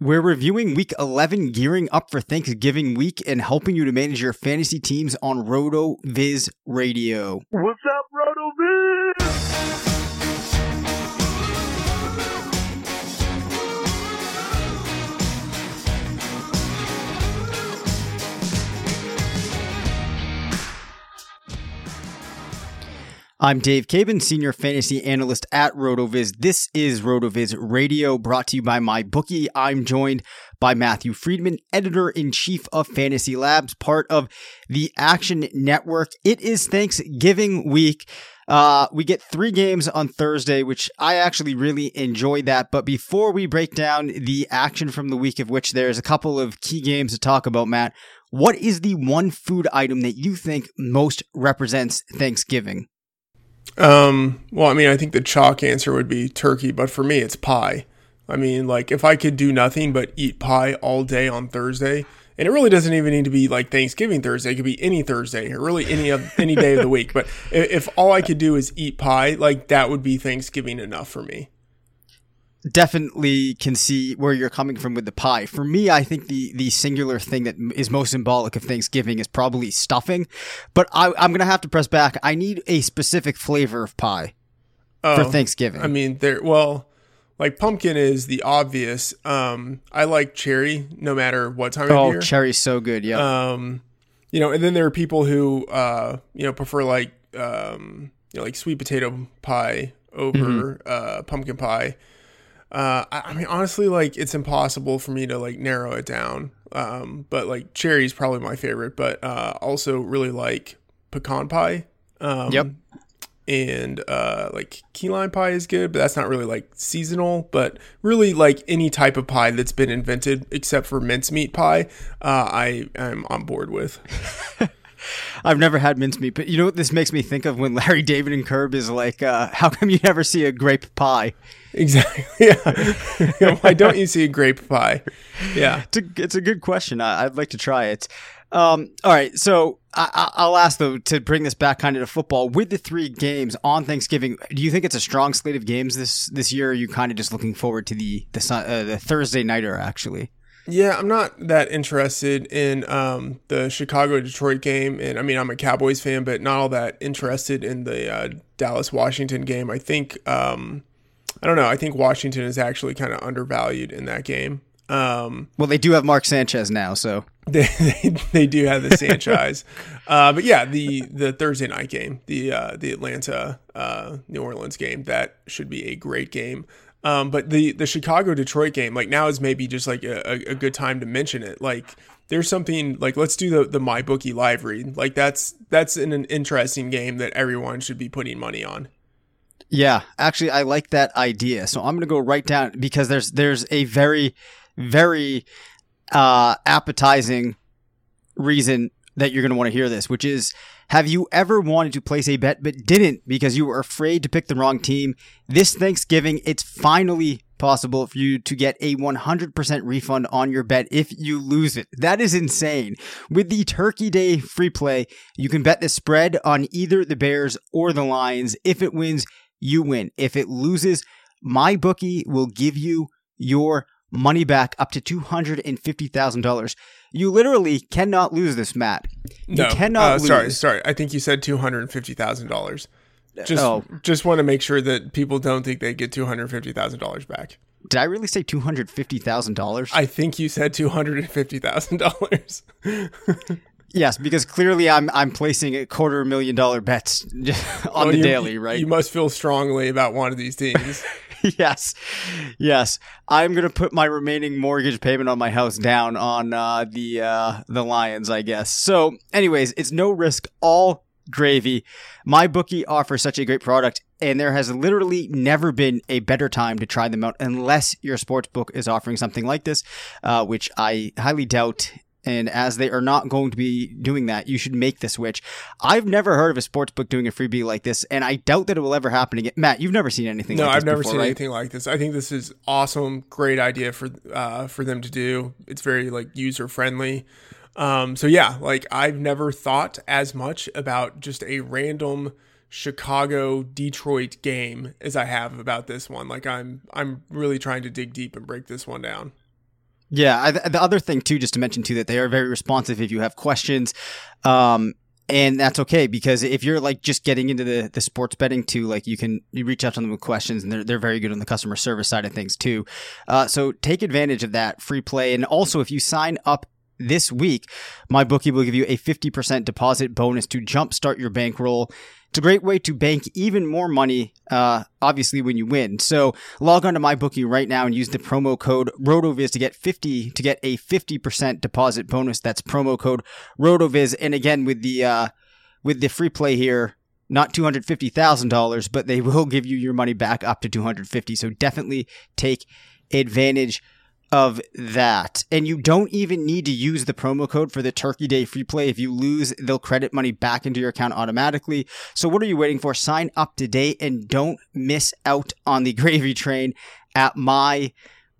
We're reviewing week 11, gearing up for Thanksgiving week, and helping you to manage your fantasy teams on RotoViz Radio. What's up, Roto I'm Dave Caban, Senior Fantasy Analyst at RotoViz. This is RotoViz Radio, brought to you by MyBookie. I'm joined by Matthew Freedman, Editor in Chief of Fantasy Labs, part of the Action Network. It is Thanksgiving week. Uh, we get three games on Thursday, which I actually really enjoy that. But before we break down the action from the week, of which there's a couple of key games to talk about, Matt, what is the one food item that you think most represents Thanksgiving? Um, well, I mean, I think the chalk answer would be turkey, but for me, it's pie. I mean, like if I could do nothing but eat pie all day on Thursday, and it really doesn't even need to be like Thanksgiving Thursday. It could be any Thursday, or really any of any day of the week. But if, if all I could do is eat pie, like that would be Thanksgiving enough for me definitely can see where you're coming from with the pie. For me, I think the the singular thing that is most symbolic of Thanksgiving is probably stuffing. But I, am gonna have to press back. I need a specific flavor of pie oh, for Thanksgiving. I mean, there. Well, like pumpkin is the obvious. Um, I like cherry, no matter what time oh, of year. Oh, cherry's so good. Yeah. Um, you know, and then there are people who uh, you know, prefer like um, you know, like sweet potato pie over mm-hmm. uh, pumpkin pie. Uh, I, I, mean, honestly, like it's impossible for me to like narrow it down. Um, but like cherry is probably my favorite, but uh, also really like pecan pie. Um, yep. And uh, like key lime pie is good, but that's not really like seasonal. But really, like any type of pie that's been invented, except for mincemeat pie, uh, I am on board with. I've never had mincemeat, but you know what this makes me think of when Larry David and Curb is like, uh, "How come you never see a grape pie?" Exactly. Yeah. Why don't you see a grape pie? Yeah. It's a, it's a good question. I, would like to try it. Um, all right. So I, will ask though to bring this back kind of to football with the three games on Thanksgiving. Do you think it's a strong slate of games this this year? Are you kind of just looking forward to the the uh, the Thursday nighter actually? Yeah, I'm not that interested in um, the Chicago Detroit game, and I mean I'm a Cowboys fan, but not all that interested in the uh, Dallas Washington game. I think um, I don't know. I think Washington is actually kind of undervalued in that game. Um, well, they do have Mark Sanchez now, so they they, they do have the Sanchez. uh, but yeah, the the Thursday night game, the uh, the Atlanta uh, New Orleans game, that should be a great game. Um, but the the Chicago Detroit game, like now is maybe just like a, a good time to mention it. Like there's something like let's do the the MyBookie live read. Like that's that's an, an interesting game that everyone should be putting money on. Yeah, actually, I like that idea. So I'm to go right down because there's there's a very very uh, appetizing reason that you're to want to hear this, which is have you ever wanted to place a bet but didn't because you were afraid to pick the wrong team? This Thanksgiving, it's finally possible for you to get a 100% refund on your bet if you lose it. That is insane. With the Turkey Day free play, you can bet the spread on either the Bears or the Lions. If it wins, you win. If it loses, MyBookie will give you your money back up to $250,000. You literally cannot lose this, Matt. You no, cannot uh, lose. Sorry, sorry. I think you said $250,000. Just, Oh. just want to make sure that people don't think they get $250,000 back. Did I really say $250,000? I think you said $250,000. Yes, because clearly I'm I'm placing a quarter million dollar bets on the you, daily, right? You must feel strongly about one of these teams. yes, yes. I'm gonna put my remaining mortgage payment on my house down on uh, the uh, the Lions, I guess. So, anyways, it's no risk, all gravy. MyBookie offers such a great product, and there has literally never been a better time to try them out, unless your sports book is offering something like this, uh, which I highly doubt. And as they are not going to be doing that, you should make the switch. I've never heard of a sports book doing a freebie like this, and I doubt that it will ever happen again. Matt, you've never seen anything no, like this I've never before, seen right? anything like this. I think this is awesome, great idea for uh, for them to do. It's very like user friendly. Um, so yeah, like I've never thought as much about just a random Chicago Detroit game as I have about this one. Like I'm I'm really trying to dig deep and break this one down. Yeah, I, the other thing too, just to mention too, that they are very responsive if you have questions, um, and that's okay because if you're like just getting into the the sports betting too, like you can you reach out to them with questions, and they're they're very good on the customer service side of things too. Uh, so take advantage of that free play, and also if you sign up this week, MyBookie will give you a 50% deposit bonus to jumpstart your bankroll. It's a great way to bank even more money, uh, obviously when you win. So log on to MyBookie right now and use the promo code RotoViz to get 50 to get a 50% deposit bonus. That's promo code RotoViz. And again, with the uh, with the free play here, not two hundred fifty thousand dollars, but they will give you your money back up to two hundred fifty. So definitely take advantage of that. And you don't even need to use the promo code for the Turkey Day free play. If you lose, they'll credit money back into your account automatically. So what are you waiting for? Sign up today and don't miss out on the gravy train at my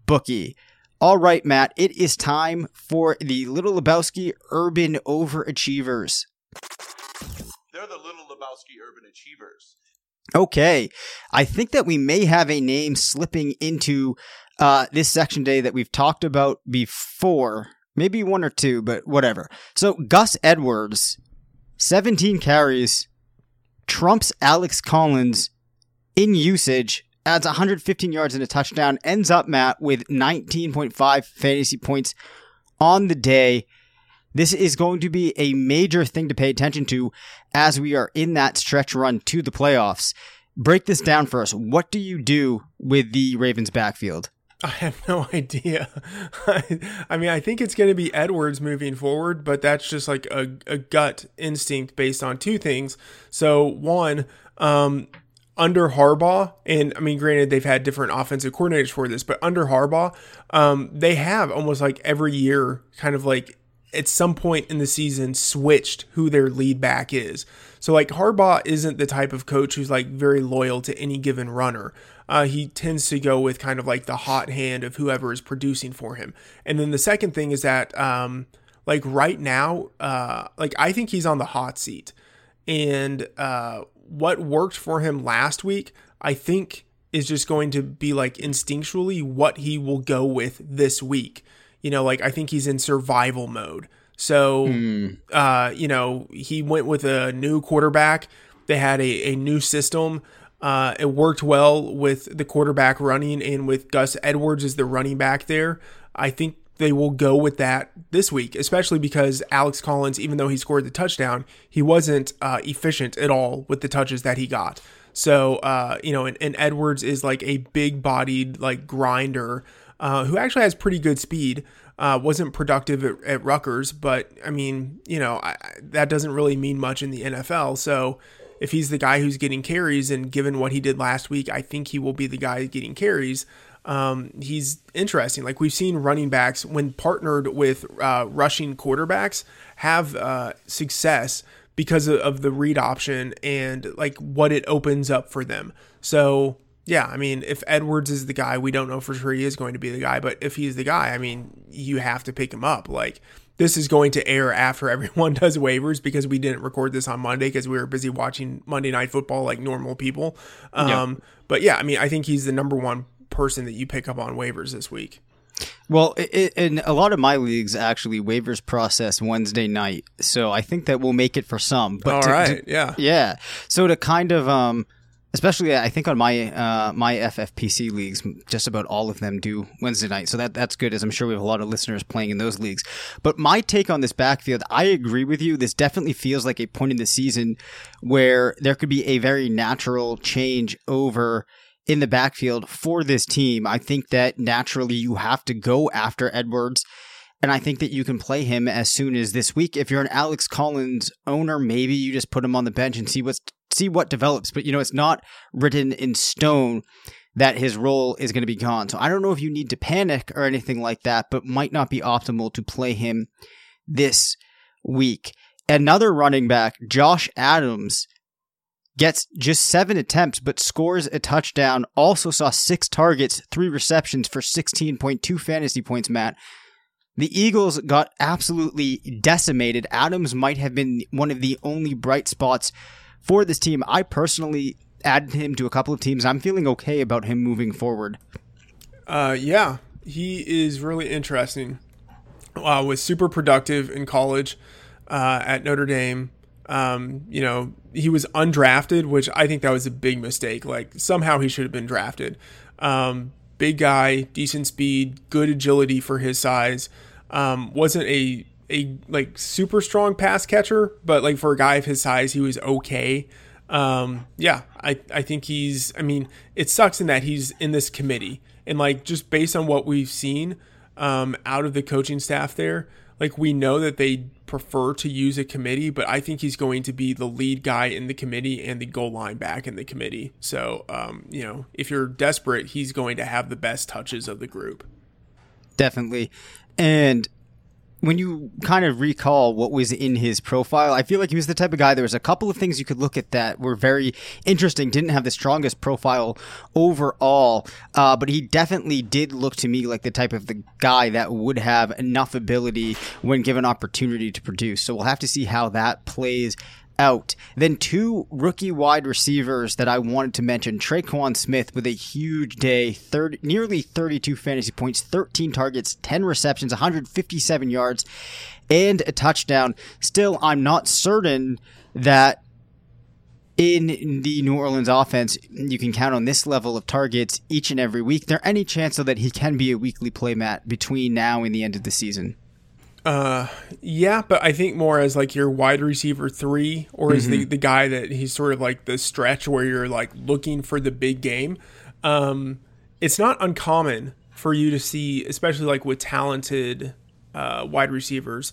bookie. All right, Matt, it is time for the Little Lebowski Urban Overachievers. They're the little Lebowski urban achievers. Okay. I think that we may have a name slipping into uh, this section day that we've talked about before. Maybe one or two, but whatever. So Gus Edwards, 17 carries, trumps Alex Collins in usage, adds 115 yards and a touchdown, ends up, Matt, with 19.5 fantasy points on the day. This is going to be a major thing to pay attention to as we are in that stretch run to the playoffs. Break this down for us. What do you do with the Ravens backfield? I have no idea. I mean, I think it's going to be Edwards moving forward, but that's just like a, a gut instinct based on two things. So, one, um, under Harbaugh, and I mean, granted, they've had different offensive coordinators for this, but under Harbaugh, um, they have almost like every year kind of like at some point in the season switched who their lead back is. So like Harbaugh isn't the type of coach who's like very loyal to any given runner. Uh, he tends to go with kind of like the hot hand of whoever is producing for him. And then the second thing is that um, like right now, uh, like I think he's on the hot seat. And uh, what worked for him last week, I think is just going to be like instinctually what he will go with this week you know, like I think he's in survival mode. So, uh, you know, he went with a new quarterback. They had a, a new system. Uh, it worked well with the quarterback running and with Gus Edwards as the running back there. I think they will go with that this week, especially because Alex Collins, even though he scored the touchdown, he wasn't uh, efficient at all with the touches that he got. So, uh, you know, and, and Edwards is like a big bodied, like grinder uh, who actually has pretty good speed. Uh, wasn't productive at, at Rutgers, but I mean, you know, I, that doesn't really mean much in the NFL. So, if he's the guy who's getting carries, and given what he did last week, I think he will be the guy getting carries. Um, he's interesting. Like we've seen running backs when partnered with uh, rushing quarterbacks have uh, success because of, of the read option and like what it opens up for them. So yeah, I mean, if Edwards is the guy, we don't know for sure he is going to be the guy, but if he's the guy, I mean, you have to pick him up. Like this is going to air after everyone does waivers because we didn't record this on Monday because we were busy watching Monday Night Football like normal people. Um, But yeah, I mean, I think he's the number one person that you pick up on waivers this week. Well, in a lot of my leagues, actually, waivers process Wednesday night, so I think that will make it for some. But All to- right, to- yeah. yeah. So to kind of, um, especially I think on my uh, my FFPC leagues, just about all of them do Wednesday night. So that that's good, as I'm sure we have a lot of listeners playing in those leagues. But my take on this backfield, I agree with you. This definitely feels like a point in the season where there could be a very natural change over in the backfield for this team. I think that naturally you have to go after Edwards. And I think that you can play him as soon as this week. If you're an Alex Collins owner, maybe you just put him on the bench and see what's see what develops. But you know, it's not written in stone that his role is going to be gone. So I don't know if you need to panic or anything like that, but might not be optimal to play him this week. Another running back, Josh Adams, gets just seven attempts but scores a touchdown. Also saw six targets, three receptions for 16.2 fantasy points, Matt. The Eagles got absolutely decimated. Adams might have been one of the only bright spots for this team. I personally added him to a couple of teams. I'm feeling okay about him moving forward. Uh, yeah, he is really interesting. Uh, was super productive in college uh, at Notre Dame. Um, you know, he was undrafted, which I think that was a big mistake. Like somehow he should have been drafted. Um, big guy, decent speed, good agility for his size. Um, wasn't a a like super strong pass catcher, but like for a guy of his size, he was okay. Um, yeah, I I think he's. I mean, it sucks in that he's in this committee, and like just based on what we've seen um, out of the coaching staff there, like we know that they prefer to use a committee, but I think he's going to be the lead guy in the committee and the goal line back in the committee. So, um, you know, if you're desperate, he's going to have the best touches of the group. Definitely. And when you kind of recall what was in his profile, I feel like he was the type of guy. There was a couple of things you could look at that were very interesting. Didn't have the strongest profile overall, uh, but he definitely did look to me like the type of the guy that would have enough ability when given opportunity to produce. So we'll have to see how that plays out. Then two rookie wide receivers that I wanted to mention: Tre'Quan Smith with a huge day, 30, nearly 32 fantasy points, 13 targets, 10 receptions, 157 yards, and a touchdown. Still, I'm not certain that in the New Orleans offense, you can count on this level of targets each and every week. There any chance though that he can be a weekly play Matt between now and the end of the season? Uh, yeah, but I think more as like your wide receiver three, or as Mm-hmm. the, the guy that he's sort of like the stretch where you're like looking for the big game. Um, it's not uncommon for you to see, especially like with talented uh, wide receivers,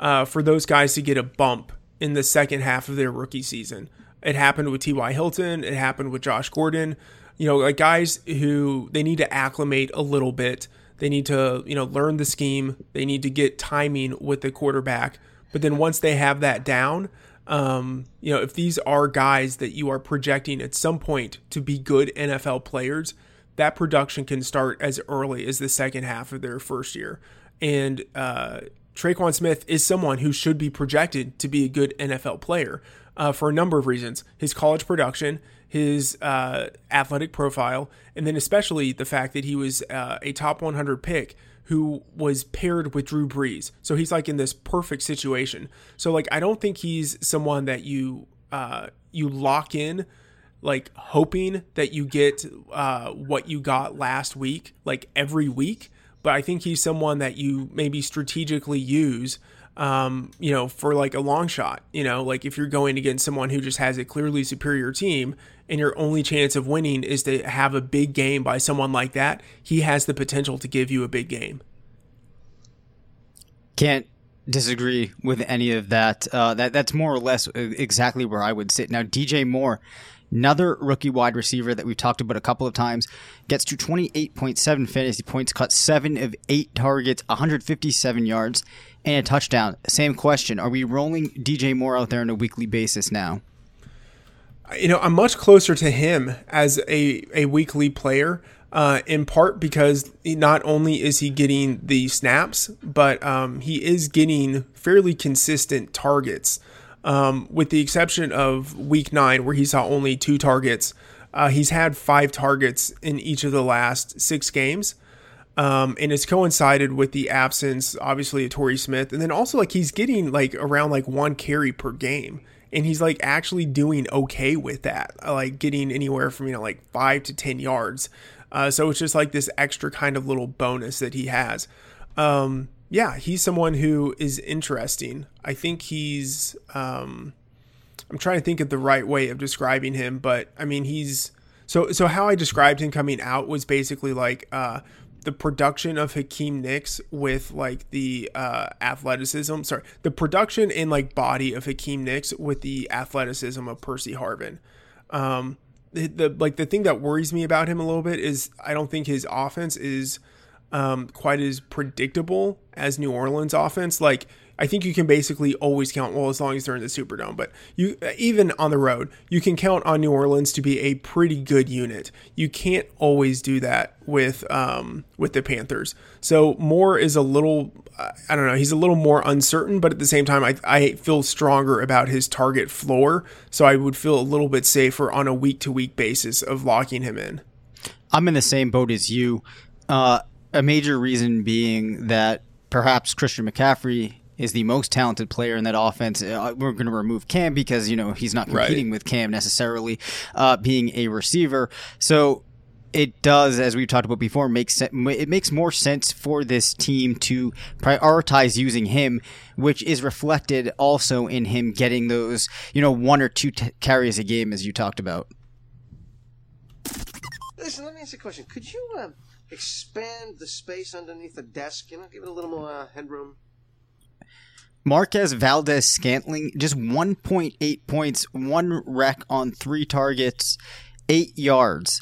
uh, for those guys to get a bump in the second half of their rookie season. It happened with T.Y. Hilton. It happened with Josh Gordon. You know, like guys who they need to acclimate a little bit. They need to, you know, learn the scheme. They need to get timing with the quarterback. But then once they have that down, um, you know, if these are guys that you are projecting at some point to be good NFL players, that production can start as early as the second half of their first year. And uh, Tre'Quan Smith is someone who should be projected to be a good NFL player uh, for a number of reasons. His college production, his uh, athletic profile, and then especially the fact that he was uh, a top 100 pick who was paired with Drew Brees. So he's like in this perfect situation. So like I don't think he's someone that you uh you lock in like hoping that you get uh what you got last week like every week, but I think he's someone that you maybe strategically use um, you know, for like a long shot, you know, like if you're going against someone who just has a clearly superior team and your only chance of winning is to have a big game by someone like that, he has the potential to give you a big game. Can't disagree with any of that. Uh, that that's more or less exactly where I would sit. Now, DJ Moore, another rookie wide receiver that we've talked about a couple of times, gets to 28.7 fantasy points, caught seven of eight targets, 157 yards, and a touchdown. Same question: Are we rolling DJ Moore out there on a weekly basis now? You know, I'm much closer to him as a a weekly player. Uh, in part because not only is he getting the snaps, but um, he is getting fairly consistent targets. Um, with the exception of week nine, where he saw only two targets, uh, he's had five targets in each of the last six games. Um, and it's coincided with the absence, obviously, of Torrey Smith, and then also like he's getting like around like one carry per game, and he's like actually doing okay with that, like getting anywhere from you know like five to ten yards. Uh, so it's just like this extra kind of little bonus that he has. Um, yeah, he's someone who is interesting. I think he's. Um, I'm trying to think of the right way of describing him, but I mean he's so so. How I described him coming out was basically like uh, the production of Hakeem Nicks with like the uh, athleticism. Sorry, the production and like body of Hakeem Nicks with the athleticism of Percy Harvin. Um, the, the like the thing that worries me about him a little bit is I don't think his offense is um, quite as predictable as New Orleans offense. Like I think you can basically always count well as long as they're in the Superdome, but you even on the road, you can count on New Orleans to be a pretty good unit. You can't always do that with um, with the Panthers. So Moore is a little I don't know, he's a little more uncertain, but at the same time I I feel stronger about his target floor, so I would feel a little bit safer on a week to week basis of locking him in. I'm in the same boat as you. Uh, a major reason being that perhaps Christian McCaffrey is the most talented player in that offense. Uh, we're going to remove Cam because you know he's not competing right. with Cam necessarily, uh, being a receiver. So it does, as we've talked about before, make se- it makes more sense for this team to prioritize using him, which is reflected also in him getting those you know one or two t- carries a game, as you talked about. Listen, let me ask you a question. Could you uh, expand the space underneath the desk? You know, give it a little more uh, headroom. Marquez Valdes-Scantling, just 1.8 points, one wreck on three targets, eight yards.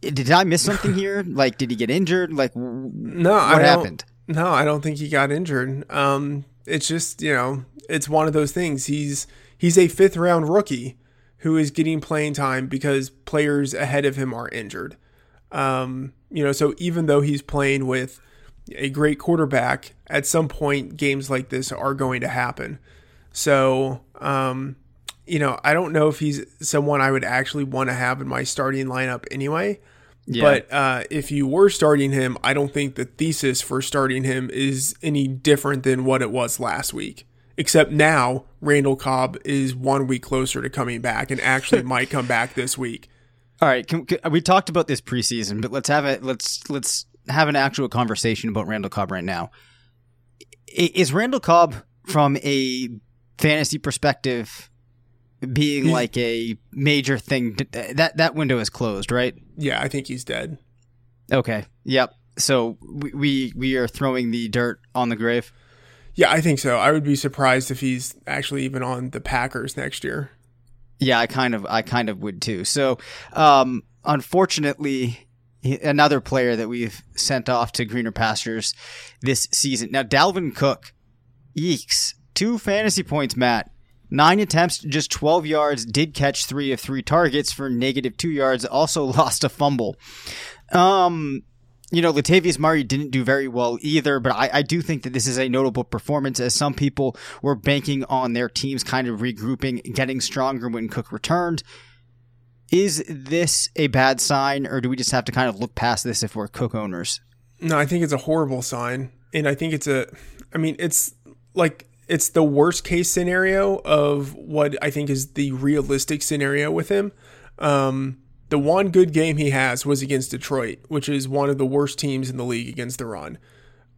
Did I miss something here? Like, did he get injured? Like, no, what happened? No, I don't think he got injured. Um, it's just you know, it's one of those things. He's he's a fifth round rookie who is getting playing time because players ahead of him are injured. Um, you know, so even though he's playing with a great quarterback, at some point games like this are going to happen. So, um, you know, I don't know if he's someone I would actually want to have in my starting lineup anyway. Yeah. But uh, if you were starting him, I don't think the thesis for starting him is any different than what it was last week. Except now, Randall Cobb is one week closer to coming back and actually might come back this week. All right, can, can, we talked about this preseason, but let's have it. Let's let's have an actual conversation about Randall Cobb right now. Is Randall Cobb, from a fantasy perspective, being like a major thing? That that window is closed, right? Yeah, I think he's dead. Okay. Yep. So we we, we are throwing the dirt on the grave. Yeah, I think so. I would be surprised if he's actually even on the Packers next year. Yeah, I kind of I kind of would too. So, um, unfortunately, another player that we've sent off to greener pastures this season. Now, Dalvin Cook, eeks, two fantasy points, Matt. Nine attempts, just 12 yards, did catch three of three targets for negative two yards, also lost a fumble. Um, you know, Latavius Murray didn't do very well either, but I, I, do think that this is a notable performance as some people were banking on their teams kind of regrouping, getting stronger when Cook returned. Is this a bad sign, or do we just have to kind of look past this if we're Cook owners? No, I think it's a horrible sign. And I think it's a, I mean, it's like, it's the worst case scenario of what I think is the realistic scenario with him. Um, the one good game he has was against Detroit, which is one of the worst teams in the league against the run.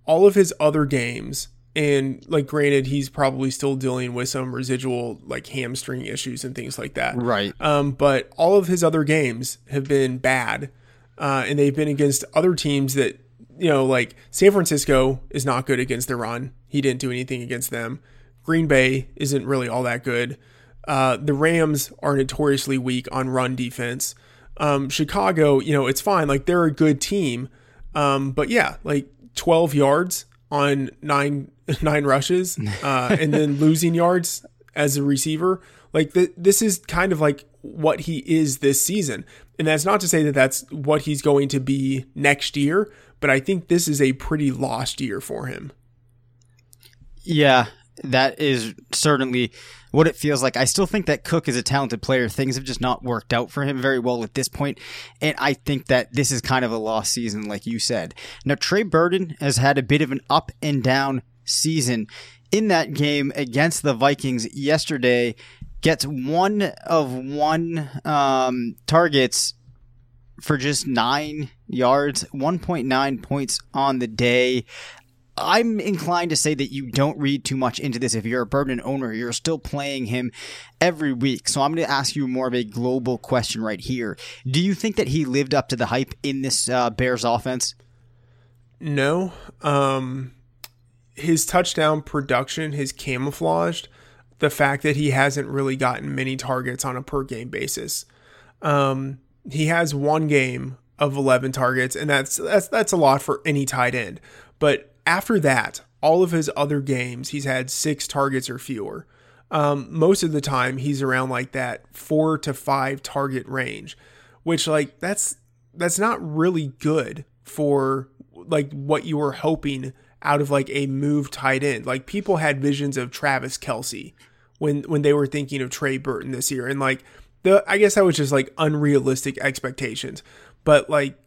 All of his other games, and like granted, he's probably still dealing with some residual like hamstring issues and things like that. Right. Um, but all of his other games have been bad, uh, and they've been against other teams that you know, like San Francisco is not good against the run. He didn't do anything against them. Green Bay isn't really all that good. Uh, the Rams are notoriously weak on run defense. Um, Chicago, you know, it's fine. Like they're a good team. Um, but yeah, like 12 yards on nine nine rushes, uh, and then losing yards as a receiver. Like th- this is kind of like what he is this season, and that's not to say that that's what he's going to be next year. But I think this is a pretty lost year for him. Yeah, that is certainly what it feels like. I still think that Cook is a talented player. Things have just not worked out for him very well at this point, and I think that this is kind of a lost season, like you said. Now Trey Burton has had a bit of an up and down season. In that game against the Vikings yesterday, gets one of one um, targets for just nine yards, 1.9 points on the day. I'm inclined to say that you don't read too much into this. If you're a Burton owner, you're still playing him every week. So I'm going to ask you more of a global question right here. Do you think that he lived up to the hype in this uh, Bears offense? No. Um, his touchdown production has camouflaged the fact that he hasn't really gotten many targets on a per game basis. Um, he has one game of 11 targets, and that's that's that's a lot for any tight end. But after that, all of his other games, he's had six targets or fewer. Um, most of the time, he's around like that four to five target range, which like that's that's not really good for like what you were hoping out of like a move tight end. Like people had visions of Travis Kelce when when they were thinking of Trey Burton this year, and like the I guess that was just like unrealistic expectations. But like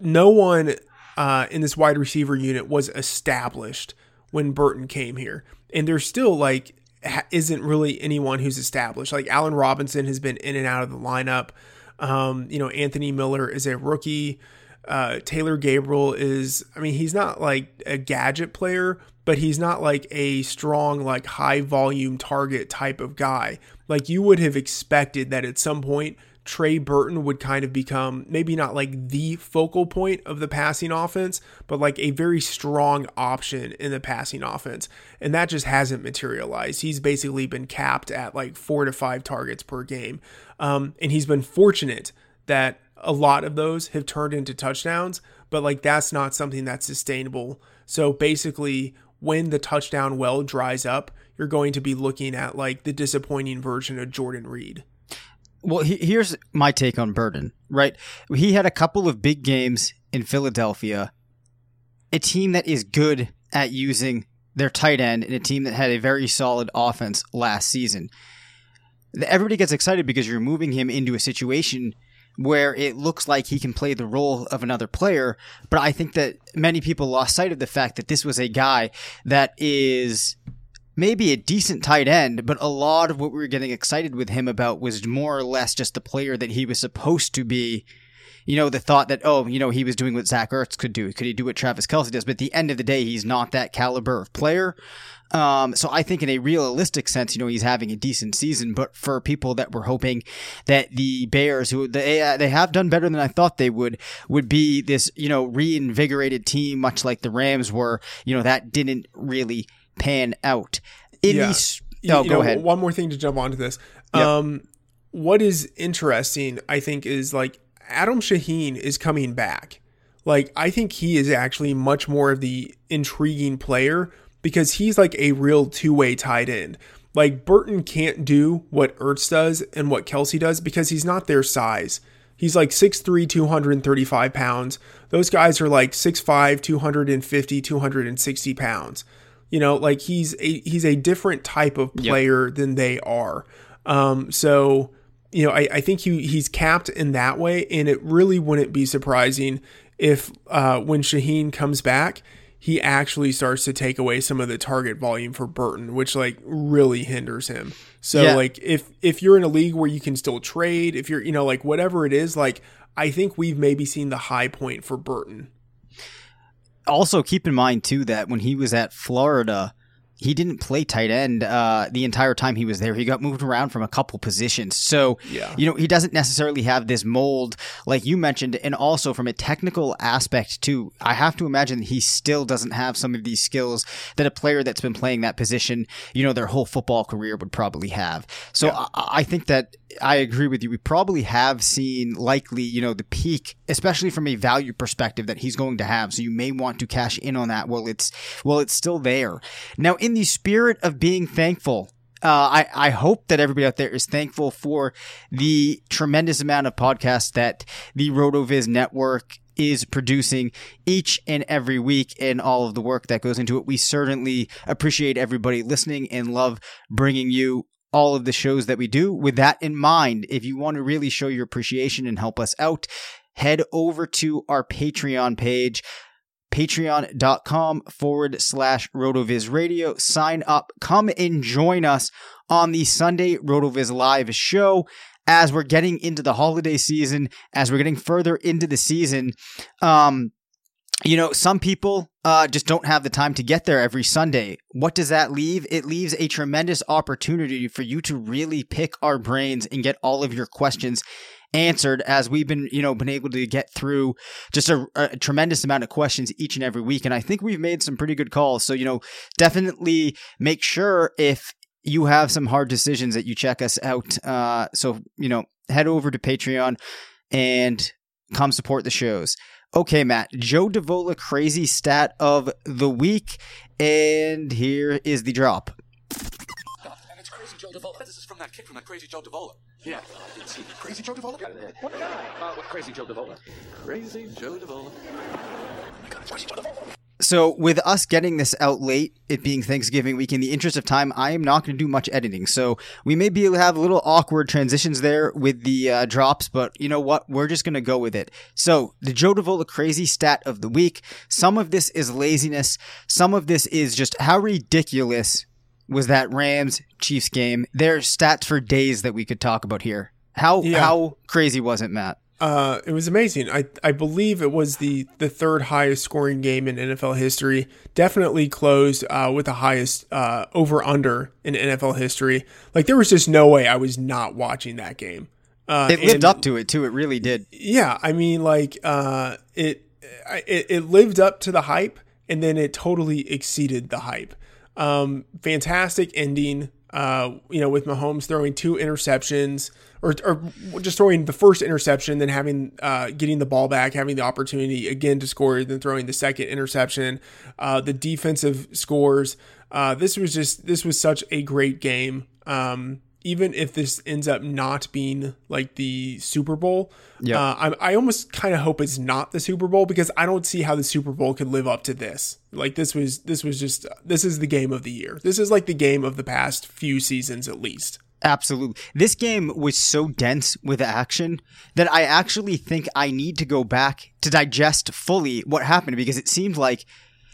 no one uh, in this wide receiver unit was established when Burton came here, and there's still like ha- isn't really anyone who's established. Like Allen Robinson has been in and out of the lineup. Um, you know, Anthony Miller is a rookie. Uh, Taylor Gabriel is, I mean, he's not like a gadget player, but he's not like a strong, like high volume target type of guy. Like you would have expected that at some point Trey Burton would kind of become maybe not like the focal point of the passing offense, but like a very strong option in the passing offense. And that just hasn't materialized. He's basically been capped at like four to five targets per game. Um, and he's been fortunate that a lot of those have turned into touchdowns, but like that's not something that's sustainable. So basically, when the touchdown well dries up, you're going to be looking at like the disappointing version of Jordan Reed. Well, he, here's my take on Burton, right? He had a couple of big games in Philadelphia, a team that is good at using their tight end, and a team that had a very solid offense last season. Everybody gets excited because you're moving him into a situation where it looks like he can play the role of another player. But I think that many people lost sight of the fact that this was a guy that is maybe a decent tight end, but a lot of what we were getting excited with him about was more or less just the player that he was supposed to be. You know, the thought that, oh, you know, he was doing what Zach Ertz could do. Could he do what Travis Kelce does? But at the end of the day, he's not that caliber of player. Um, so I think in a realistic sense, you know, he's having a decent season, but for people that were hoping that the Bears, who they, uh, they have done better than I thought they would, would be this, you know, reinvigorated team, much like the Rams were, you know, that didn't really pan out. In Yeah. these, oh, you go know, ahead. One more thing to jump onto this. Yep. Um, what is interesting, I think, is like Adam Shaheen is coming back. Like, I think he is actually much more of the intriguing player because he's like a real two way tight end. Like, Burton can't do what Ertz does and what Kelce does because he's not their size. He's like 6'3, 235 pounds. Those guys are like 6'5, 250, 260 pounds. You know, like he's a he's a different type of player than they are. Um, so you know, I, I think he he's capped in that way, and it really wouldn't be surprising if uh, when Shaheen comes back, he actually starts to take away some of the target volume for Burton, which like really hinders him. So Yeah. like if if you're in a league where you can still trade, if you're you know like whatever it is, like I think we've maybe seen the high point for Burton. Also keep in mind too that when he was at Florida, he didn't play tight end uh, the entire time he was there. He got moved around from a couple positions, so Yeah. you know he doesn't necessarily have this mold like you mentioned. And also from a technical aspect too, I have to imagine he still doesn't have some of these skills that a player that's been playing that position, you know, their whole football career would probably have. So I, I think that I agree with you. We probably have seen likely, you know, the peak, especially from a value perspective that he's going to have. So you may want to cash in on that while it's while it's still there. Now, in the spirit of being thankful, uh, I, I hope that everybody out there is thankful for the tremendous amount of podcasts that the RotoViz network is producing each and every week and all of the work that goes into it. We certainly appreciate everybody listening and love bringing you all of the shows that we do. With that in mind, if you want to really show your appreciation and help us out, head over to our Patreon page patreon.com forward slash rotoviz radio sign up come and join us on the sunday rotoviz live show as we're getting into the holiday season as we're getting further into the season um you know, some people uh, just don't have the time to get there every Sunday. What does that leave? It leaves a tremendous opportunity for you to really pick our brains and get all of your questions answered as we've been, you know, been able to get through just a, a tremendous amount of questions each and every week. And I think we've made some pretty good calls. So, you know, definitely make sure if you have some hard decisions that you check us out. Uh, so, you know, head over to Patreon and come support the shows. Okay, Matt, Joe Davola crazy stat of the week. And here is the drop. And it's Crazy Joe Davola. This is from that kid from that Crazy Joe Davola. Yeah, I did see Crazy Joe Davola. What guy? Uh, what Crazy Joe Davola? Crazy Joe Davola. Oh my God, Crazy Joe Davola. So, with us getting this out late, it being Thanksgiving week, in the interest of time, I am not going to do much editing. So, we may be able to have a little awkward transitions there with the uh, drops, but you know what? We're just going to go with it. So, the Joe Davola crazy stat of the week. Some of this is laziness. Some of this is just how ridiculous was that Rams Chiefs game. There's stats for days that we could talk about here. How Yeah. how crazy was it, Matt? Uh, it was amazing. I I believe it was the the third highest scoring game in NFL history. Definitely closed uh, with the highest uh, over under in NFL history. Like there was just no way I was not watching that game. Uh, It lived and- up to it too. It really did. yeah, I mean, like uh, it, it it lived up to the hype, and then it totally exceeded the hype. Um, fantastic ending. Uh, you know, with Mahomes throwing two interceptions, or or just throwing the first interception, then having uh, getting the ball back, having the opportunity again to score, then throwing the second interception. Uh, the defensive scores. Uh, this was just this was such a great game. Um, even if this ends up not being like the Super Bowl, Yeah. uh, I, I almost kind of hope it's not the Super Bowl because I don't see how the Super Bowl could live up to this. Like this was this was just this is the game of the year. This is like the game of the past few seasons at least. Absolutely. This game was so dense with action that I actually think I need to go back to digest fully what happened because it seemed like,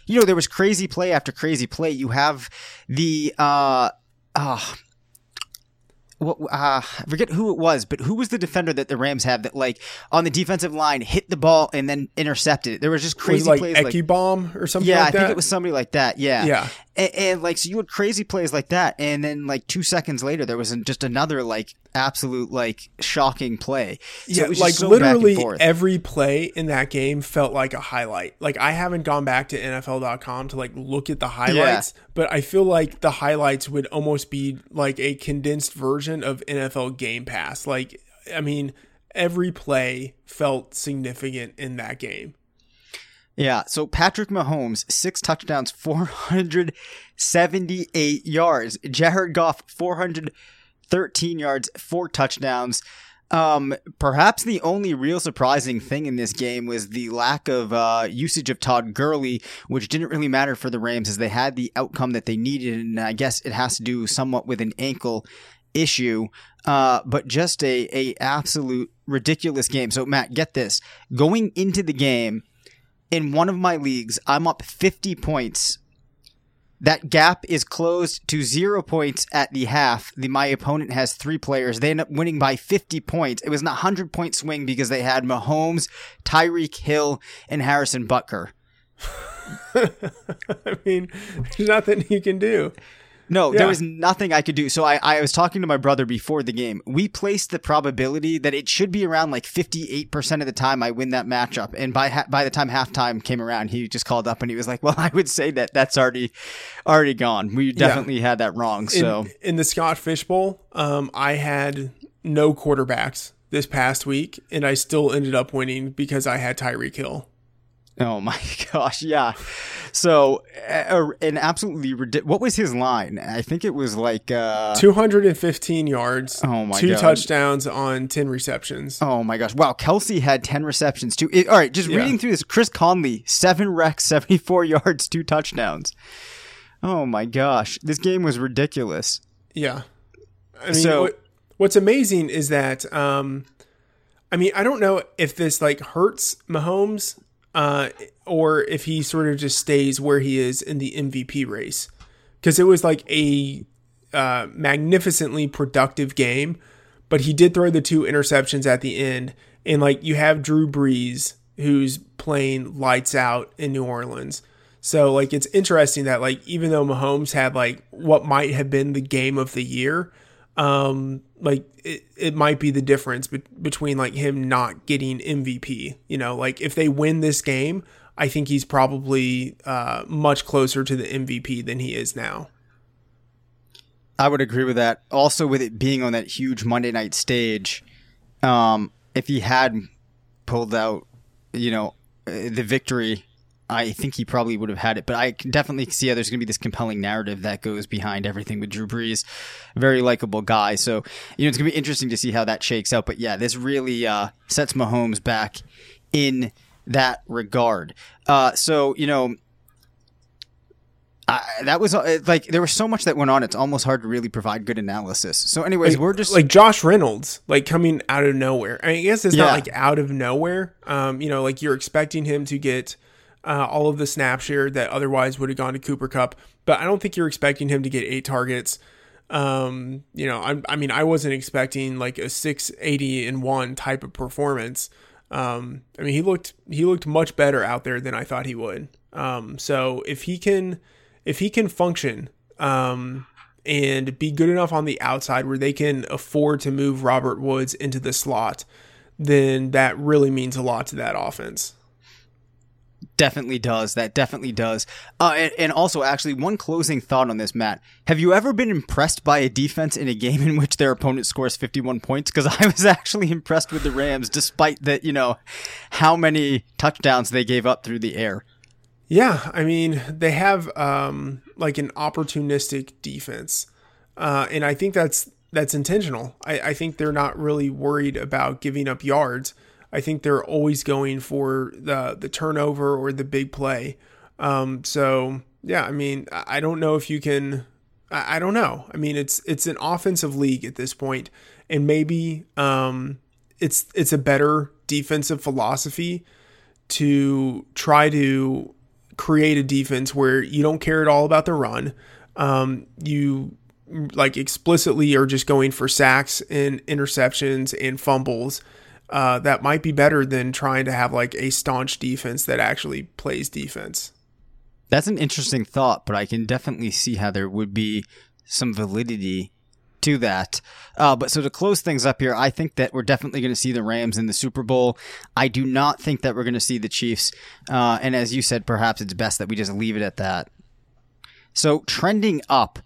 you know, there was crazy play after crazy play. You have the, uh, uh, what, uh, I forget who it was, but who was the defender that the Rams have that, like, on the defensive line hit the ball and then intercepted it? There was just Was crazy it like plays. like, Ekibom or something yeah, like I that. think it was somebody like that. Yeah, Yeah. And, and like, so you had crazy plays like that, and then like two seconds later, there was just another like absolute like shocking play. So yeah, it was like so literally every play in that game felt like a highlight. Like I haven't gone back to NFL.com to like look at the highlights, but I feel like the highlights would almost be like a condensed version of NFL Game Pass. Like I mean, every play felt significant in that game. Yeah, so Patrick Mahomes, six touchdowns, 478 yards. Jared Goff, 413 yards, four touchdowns. Um, perhaps the only real surprising thing in this game was the lack of uh, usage of Todd Gurley, which didn't really matter for the Rams as they had the outcome that they needed, and I guess it has to do somewhat with an ankle issue. Uh, but just a a absolute ridiculous game. So Matt, get this: going into the game, in one of my leagues, I'm up 50 points. That gap is closed to zero points at the half. The, my opponent has three players. They end up winning by 50 points. It was an 100 point swing because they had Mahomes, Tyreek Hill, and Harrison Butker. I mean, there's nothing you can do. No, Yeah. there was nothing I could do. So I, I was talking to my brother before the game. We placed the probability that it should be around like 58% of the time I win that matchup. And by ha- by the time halftime came around, he just called up and he was like, "Well, I would say that that's already already gone. We definitely had that wrong." So in, in the Scott Fish Bowl, um, I had no quarterbacks this past week, and I still ended up winning because I had Tyreek Hill. Oh my gosh, yeah. So, uh, an absolutely ridiculous. What was his line? I think it was like uh 215 yards, Oh my two God. touchdowns on 10 receptions. Oh my gosh! Wow, Kelce had ten receptions too. It- all right, just Yeah. reading through this, Chris Conley seven wrecks, seventy-four yards, two touchdowns. Oh my gosh, this game was ridiculous. Yeah. I mean, So- what, what's amazing is that, um, I mean, I don't know if this like hurts Mahomes, uh, or if he sort of just stays where he is in the MVP race, because it was like a uh, magnificently productive game, but he did throw the two interceptions at the end, and like you have Drew Brees who's playing lights out in New Orleans. So like it's interesting that like even though Mahomes had like what might have been the game of the year, um like it, it might be the difference be- between like him not getting MVP. You know, like if they win this game, I think he's probably uh much closer to the MVP than he is now. I would agree with that. Also, with it being on that huge Monday night stage, um, if he had pulled out, you know, uh, the victory, I think he probably would have had it. But I can definitely see how there's going to be this compelling narrative that goes behind everything with Drew Brees. Very likable guy. So, you know, it's going to be interesting to see how that shakes out. But yeah, this really uh, sets Mahomes back in that regard. Uh, so, you know, I, that was uh, like there was so much that went on. It's almost hard to really provide good analysis. So, anyways, Like- we're just like Josh Reynolds, like coming out of nowhere. I, mean, I guess it's Yeah. not like out of nowhere. Um, you know, like you're expecting him to get uh, all of the snap share that otherwise would have gone to Cooper Kupp, but I don't think you're expecting him to get eight targets. Um, you know, I, I mean, I wasn't expecting like a 680 and one type of performance. Um, I mean, he looked he looked much better out there than I thought he would. Um, so if he can if he can function um, and be good enough on the outside where they can afford to move Robert Woods into the slot, then that really means a lot to that offense. Definitely does. That definitely does. Uh, and, and also, actually, one closing thought on this, Matt. Have you ever been impressed by a defense in a game in which their opponent scores 51 points? Because I was actually impressed with the Rams, despite that, you know, how many touchdowns they gave up through the air. Yeah, I mean they have um, like an opportunistic defense, uh, and I think that's that's intentional. I, I think they're not really worried about giving up yards. I think they're always going for the the turnover or the big play. Um, so yeah, I mean I don't know if you can. I, I don't know. I mean it's it's an offensive league at this point, and maybe um, it's it's a better defensive philosophy to try to create a defense where you don't care at all about the run. Um, you like explicitly are just going for sacks and interceptions and fumbles. Uh, that might be better than trying to have like a staunch defense that actually plays defense. That's an interesting thought, but I can definitely see how there would be some validity to that. Uh, but so to close things up here, I think that we're definitely going to see the Rams in the Super Bowl. I do not think that we're going to see the Chiefs. Uh, and as you said, perhaps it's best that we just leave it at that. So trending up.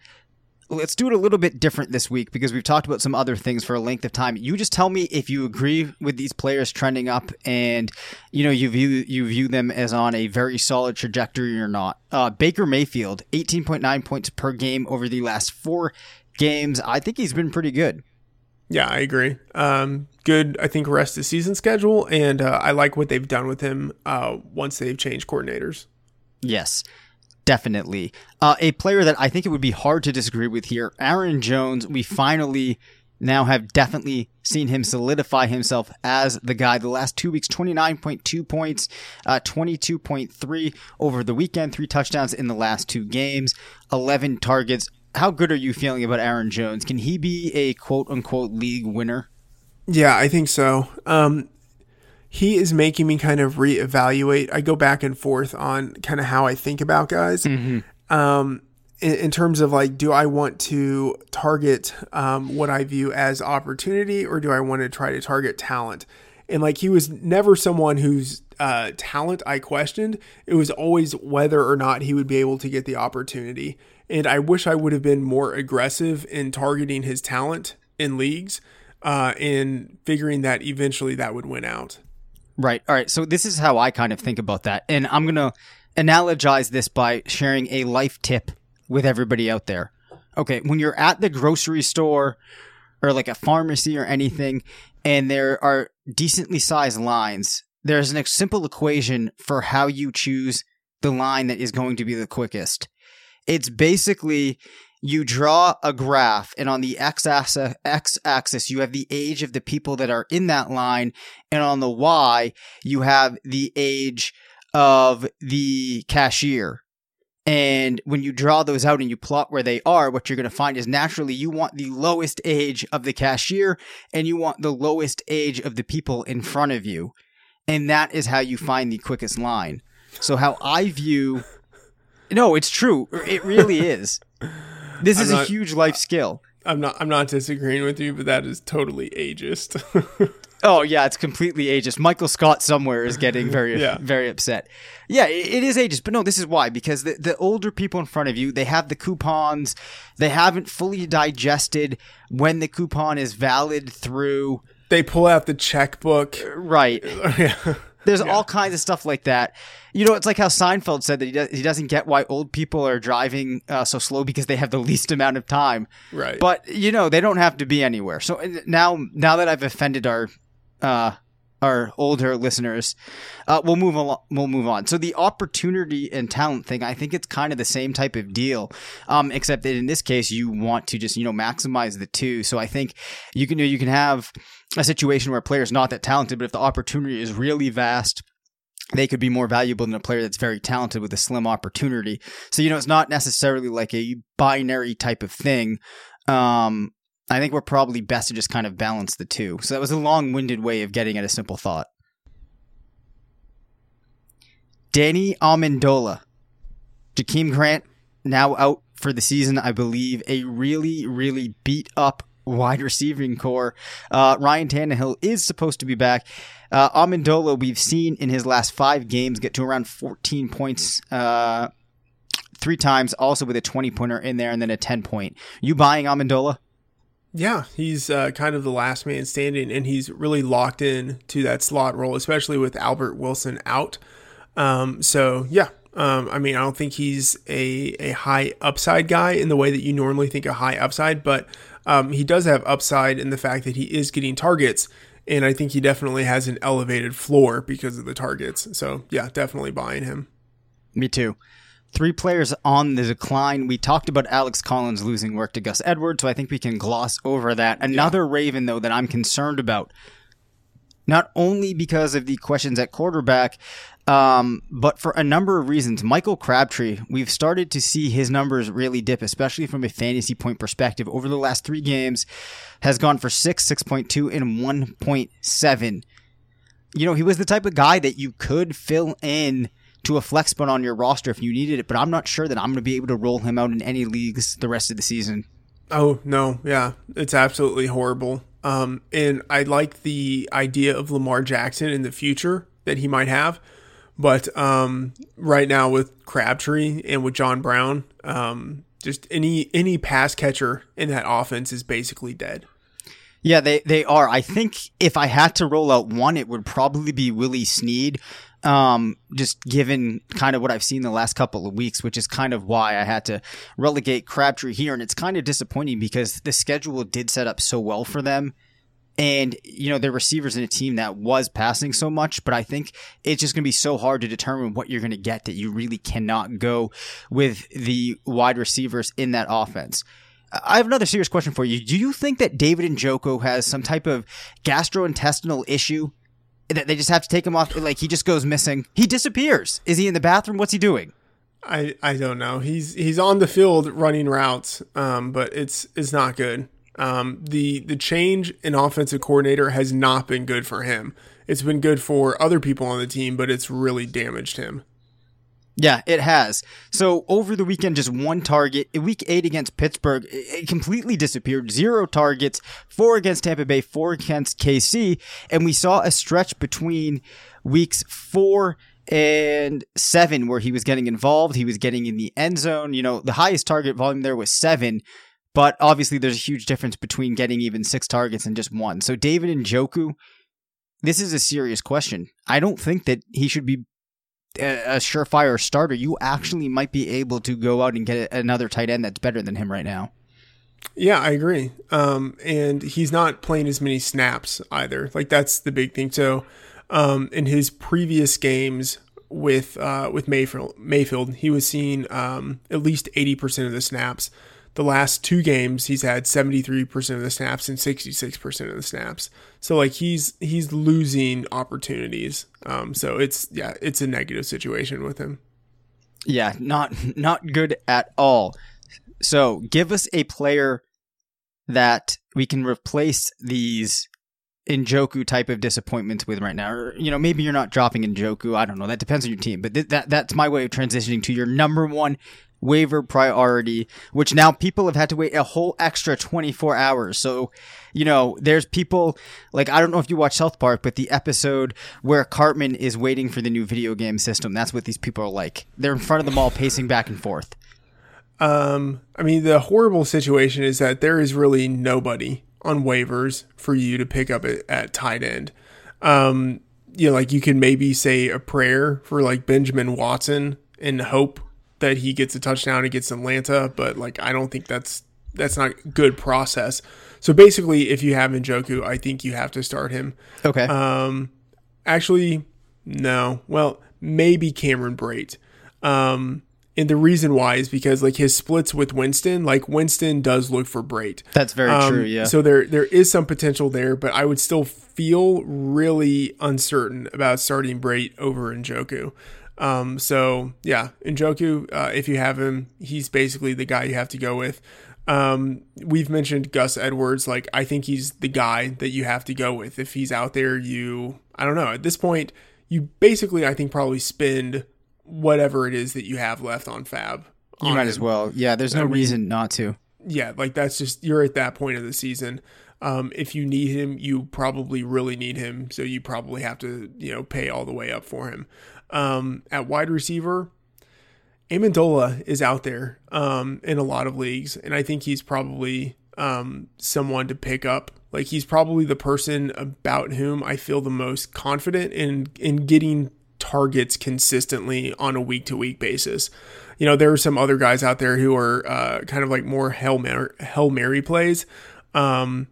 Let's do it a little bit different this week because we've talked about some other things for a length of time. You just tell me if you agree with these players trending up and you know you view you view them as on a very solid trajectory or not. Uh, Baker Mayfield, 18.9 points per game over the last 4 games. I think he's been pretty good. Yeah, I agree. Um, good, I think, rest of season schedule, and uh, I like what they've done with him uh, once they've changed coordinators. Yes, definitely. Uh, a player that I think it would be hard to disagree with here, Aaron Jones. We finally now have definitely seen him solidify himself as the guy. The last two weeks, 29.2 points, uh, 22.3 over the weekend, three touchdowns in the last two games, 11 targets. How good are you feeling about Aaron Jones? Can he be a quote unquote league winner? Yeah, I think so. Um, he is making me kind of reevaluate. I go back and forth on kind of how I think about guys. Um, in, in terms of like, do I want to target um, what I view as opportunity or do I want to try to target talent? And like, he was never someone whose uh, talent I questioned. It was always whether or not he would be able to get the opportunity. And I wish I would have been more aggressive in targeting his talent in leagues uh, and figuring that eventually that would win out. Right. All right. So this is how I kind of think about that. And I'm going to analogize this by sharing a life tip with everybody out there. Okay. When you're at the grocery store or like a pharmacy or anything, and there are decently sized lines, there's an simple equation for how you choose the line that is going to be the quickest. It's basically you draw a graph and on the x axis you have the age of the people that are in that line and on the y you have the age of the cashier. And when you draw those out and you plot where they are what you're going to find is naturally you want the lowest age of the cashier and you want the lowest age of the people in front of you. And that is how you find the quickest line. So how i view no it's true. It really is this is I'm a not- huge life skill. I'm not. I'm not disagreeing with you, but that is totally ageist. Oh yeah, it's completely ageist. Michael Scott somewhere is getting very Yeah. very upset. Yeah, it is ageist, but no, this is why because the the older people in front of you, they have the coupons, they haven't fully digested when the coupon is valid through. they pull out the checkbook. Right. yeah. There's all kinds of stuff like that. You know, it's like how Seinfeld said that he, does, he doesn't get why old people are driving uh, so slow because they have the least amount of time. Right. But you know, they don't have to be anywhere. So now, now that I've offended our uh, our older listeners, uh, we'll move along. We'll move on. So the opportunity and talent thing, I think it's kind of the same type of deal, um, except that in this case, you want to just you know maximize the two. So I think you can you can have a situation where a player is not that talented, but if the opportunity is really vast. They could be more valuable than a player that's very talented with a slim opportunity. So, you know, it's not necessarily like a binary type of thing. Um, I think we're probably best to just kind of balance the two. So that was a long-winded way of getting at a simple thought. Danny Amendola, Jakeem Grant now out for the season. I believe a really, really beat up wide receiving corps. Uh, Ryan Tannehill is supposed to be back. Uh, Amendola, we've seen in his last five games get to around 14 points. Uh, three times, also with a 20 pointer in there and then a 10 point. You buying Amendola? Yeah, he's uh, kind of the last man standing, and he's really locked in to that slot role, especially with Albert Wilson out. Um, so yeah, um, I mean, I don't think he's a a high upside guy in the way that you normally think a high upside, but um, he does have upside in the fact that he is getting targets, and I think he definitely has an elevated floor because of the targets. So yeah, definitely buying him. Me too. Three players on the decline. We talked about Alex Collins losing work to Gus Edwards, so I think we can gloss over that. Another Raven, though, that I'm concerned about, not only because of the questions at quarterback, um, but for a number of reasons. Michael Crabtree, we've started to see his numbers really dip, especially from a fantasy point perspective. Over the last three games, has gone for six, six point two, and one point seven. You know, he was the type of guy that you could fill in to a flex spot on your roster if you needed it, but I'm not sure that I'm going to be able to roll him out in any leagues the rest of the season. Oh no, yeah, it's absolutely horrible. Um, and I like the idea of Lamar Jackson in the future that he might have, but um, right now with Crabtree and with John Brown, um, just any any pass catcher in that offense is basically dead. Yeah, they, they are. I think if I had to roll out one, it would probably be Willie Snead. Um, just given kind of what I've seen the last couple of weeks, which is kind of why I had to relegate Crabtree here. And it's kind of disappointing because the schedule did set up so well for them. And, you know, they're receivers in a team that was passing so much, but I think it's just going to be so hard to determine what you're going to get that you really cannot go with the wide receivers in that offense. I have another serious question for you. Do you think that David Njoku has some type of gastrointestinal issue they just have to take him off? Like he just goes missing. He disappears. Is he in the bathroom? What's he doing? I I don't know. He's he's on the field running routes, um, but it's it's not good. Um, the the change in offensive coordinator has not been good for him. It's been good for other people on the team, but it's really damaged him. Yeah, it has. So over the weekend, just one target. Week eight against Pittsburgh, it completely disappeared. Zero targets, four against Tampa Bay, four against KC. And we saw a stretch between weeks four and seven where he was getting involved. He was getting in the end zone. You know, the highest target volume there was seven. But obviously, there's a huge difference between getting even six targets and just one. So David and Njoku, this is a serious question. I don't think that he should be a, surefire starter, you actually might be able to go out and get another tight end that's better than him right now. Yeah, I agree. Um, and he's not playing as many snaps either. Like that's the big thing. So, um, in his previous games with uh, with Mayfield, Mayfield, he was seeing um, at least eighty percent of the snaps the last two games he's had 73% of the snaps and 66% of the snaps. So like he's he's losing opportunities. Um so it's yeah it's a negative situation with him. Yeah not not good at all. So give us a player that we can replace these Njoku type of disappointments with right now. Or, you know, maybe you're not dropping Njoku. I don't know. That depends on your team. But th- that that's my way of transitioning to your number one waiver priority, which now people have had to wait a whole extra 24 hours. So, you know, there's people like, I don't know if you watch South Park, but the episode where Cartman is waiting for the new video game system, that's what these people are like. They're in front of the mall pacing back and forth. Um, I mean, the horrible situation is that there is really nobody on waivers for you to pick up at, at tight end. Um, you know, like you can maybe say a prayer for like Benjamin Watson and hope that he gets a touchdown against Atlanta, but like I don't think that's that's not good process. So basically, if you have Njoku, I think you have to start him. Okay. Um, actually, no. Well, maybe Cameron Brate. Um, and the reason why is because like his splits with Winston, like Winston does look for Brate. That's very um, true. Yeah. So there there is some potential there, but I would still feel really uncertain about starting Brate over Njoku. Um, so yeah, Njoku, uh, if you have him, he's basically the guy you have to go with. Um, we've mentioned Gus Edwards. Like, I think he's the guy that you have to go with. If he's out there, you, I don't know, at this point, you basically, I think, probably spend whatever it is that you have left on FAAB. You might him. as well. Yeah, there's no I mean, reason not to. Yeah, like that's just, you're at that point of the season. Um, if you need him, you probably really need him. So you probably have to, you know, pay all the way up for him. Um, at wide receiver, Amendola is out there um, in a lot of leagues, and I think he's probably um, someone to pick up. Like he's probably the person about whom I feel the most confident in in getting targets consistently on a week to week basis. You know, there are some other guys out there who are uh, kind of like more Hail Mary, Hail Mary plays. Um,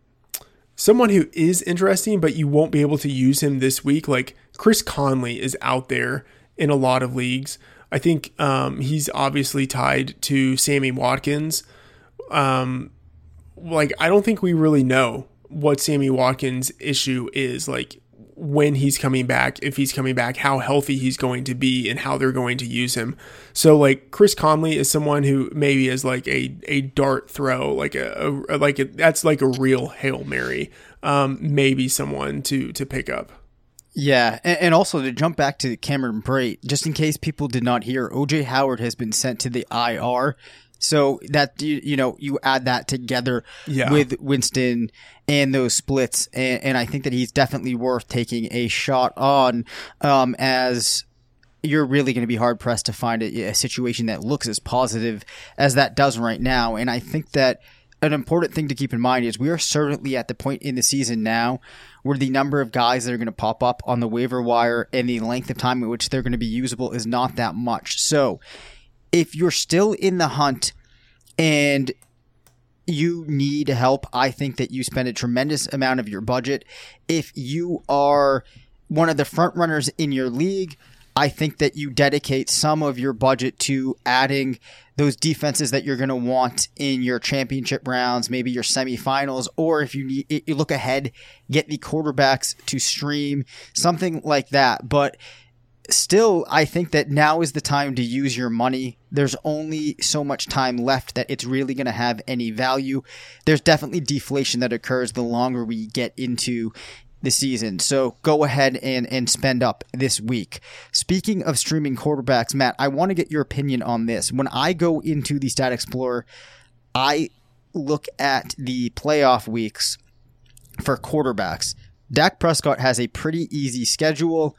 someone who is interesting, but you won't be able to use him this week. Like Chris Conley is out there in a lot of leagues. I think um, he's obviously tied to Sammy Watkins. Um, like I don't think we really know what Sammy Watkins' issue is. Like when he's coming back, if he's coming back, how healthy he's going to be, and how they're going to use him. So like Chris Conley is someone who maybe is like a a dart throw, like a, a like a, that's like a real hail mary. Um, maybe someone to to pick up. Yeah, and, and, also to jump back to Cameron Brate, just in case people did not hear, OJ Howard has been sent to the IR. So that you, you know you add that together yeah. with Winston and those splits, and, and, I think that he's definitely worth taking a shot on. Um, as you're really going to be hard pressed to find a, a situation that looks as positive as that does right now, and I think that an important thing to keep in mind is we are certainly at the point in the season now where the number of guys that are going to pop up on the waiver wire and the length of time in which they're going to be usable is not that much. So if you're still in the hunt and you need help, I think that you spend a tremendous amount of your budget. If you are one of the front runners in your league, I think that you dedicate some of your budget to adding those defenses that you're going to want in your championship rounds, maybe your semifinals, or if you need, you look ahead, get the quarterbacks to stream, something like that. But still, I think that now is the time to use your money. There's only so much time left that it's really going to have any value. There's definitely deflation that occurs the longer we get into the season. So go ahead and, and spend up this week. Speaking of streaming quarterbacks, Matt, I want to get your opinion on this. When I go into the Stat Explorer, I look at the playoff weeks for quarterbacks. Dak Prescott has a pretty easy schedule.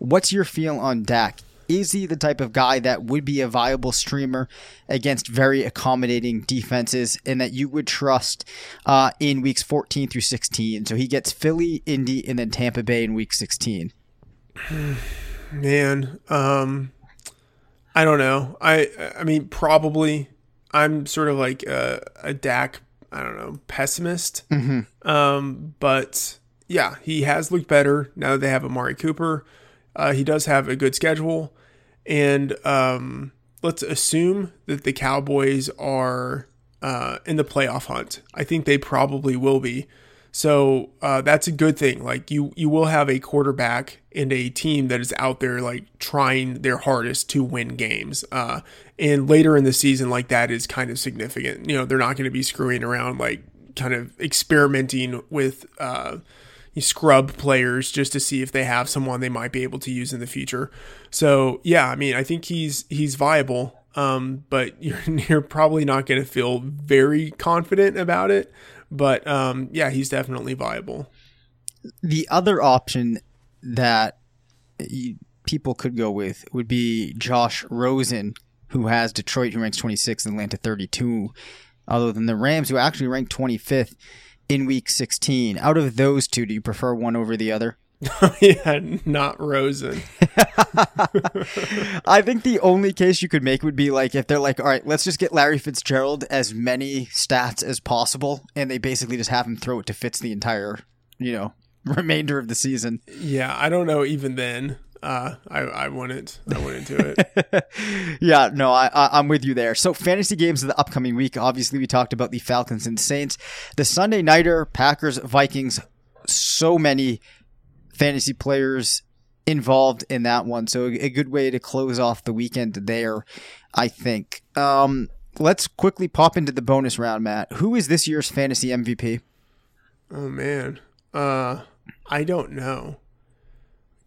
What's your feel on Dak? Is he the type of guy that would be a viable streamer against very accommodating defenses and that you would trust uh, in weeks 14 through 16? So he gets Philly, Indy, and then Tampa Bay in week 16. Man, um, I don't know. I I mean, probably. I'm sort of like a, a Dak. I don't know, pessimist. Mm-hmm. Um, but yeah, he has looked better now that they have Amari Cooper. Uh, he does have a good schedule, and um, let's assume that the Cowboys are uh, in the playoff hunt. I think they probably will be. So uh, that's a good thing. Like you, you will have a quarterback and a team that is out there like trying their hardest to win games. Uh, and later in the season, like that is kind of significant. You know, they're not going to be screwing around, like kind of experimenting with uh, scrub players just to see if they have someone they might be able to use in the future. So yeah, I mean, I think he's he's viable. Um, but you're you're probably not going to feel very confident about it. But um, yeah, he's definitely viable. The other option that people could go with would be Josh Rosen, who has Detroit, who ranks 26, and Atlanta 32. Other than the Rams, who actually ranked 25th in Week 16. Out of those two, do you prefer one over the other? yeah, not Rosen. I think the only case you could make would be like if they're like, all right, let's just get Larry Fitzgerald as many stats as possible, and they basically just have him throw it to Fitz the entire, you know, remainder of the season. Yeah, I don't know. Even then, uh, I I wouldn't I wouldn't do it. yeah, no, I, I I'm with you there. So fantasy games of the upcoming week. Obviously, we talked about the Falcons and Saints. The Sunday nighter, Packers Vikings. So many fantasy players involved in that one. So a good way to close off the weekend there, I think. Um, let's quickly pop into the bonus round, Matt. Who is this year's fantasy MVP? Oh man, uh, I don't know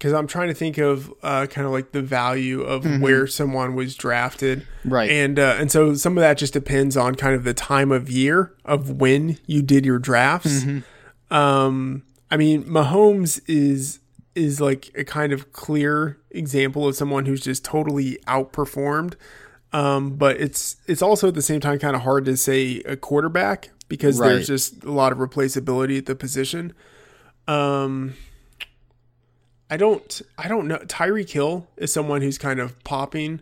because I'm trying to think of uh, kind of like the value of mm-hmm. where someone was drafted, right? And uh, and so some of that just depends on kind of the time of year of when you did your drafts. Mm-hmm. Um, I mean, Mahomes is is like a kind of clear example of someone who's just totally outperformed. Um, but it's it's also at the same time kind of hard to say a quarterback because right. there's just a lot of replaceability at the position. Um, I don't I don't know. Tyreek Hill is someone who's kind of popping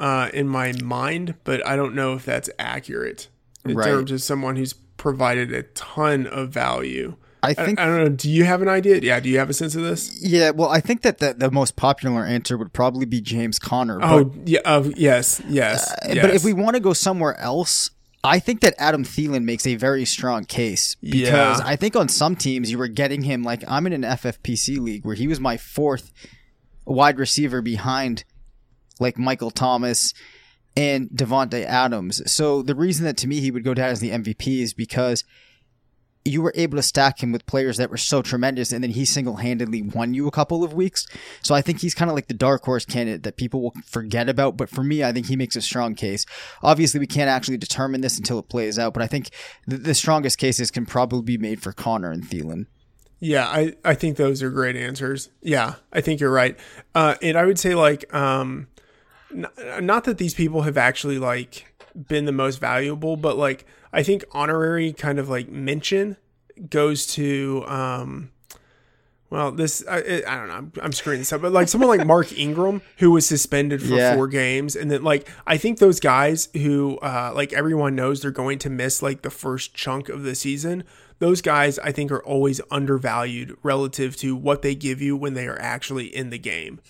uh, in my mind, but I don't know if that's accurate in right. terms of someone who's provided a ton of value. I think I, I, don't know. Do you have an idea? Yeah. Do you have a sense of this? Yeah. Well, I think that the, the most popular answer would probably be James Conner. Oh, but, yeah. Uh, yes. Yes, uh, yes. But if we want to go somewhere else, I think that Adam Thielen makes a very strong case because yeah. I think on some teams you were getting him like I'm in an FFPC league where he was my fourth wide receiver behind like Michael Thomas and Davante Adams. So the reason that to me he would go down as the MVP is because you were able to stack him with players that were so tremendous, and then he single handedly won you a couple of weeks. So I think he's kind of like the dark horse candidate that people will forget about. But for me, I think he makes a strong case. Obviously, we can't actually determine this until it plays out, but I think the, strongest cases can probably be made for Conner and Thielen. Yeah, I, I think those are great answers. Yeah, I think you're right. Uh, and I would say like, um, n- not that these people have actually like been the most valuable, but like I think honorary kind of like mention goes to um well this I, I don't know I'm, I'm screwing this up but like someone like Mark Ingram who was suspended for yeah. four games and then like I think those guys who uh like everyone knows they're going to miss like the first chunk of the season those guys I think are always undervalued relative to what they give you when they are actually in the game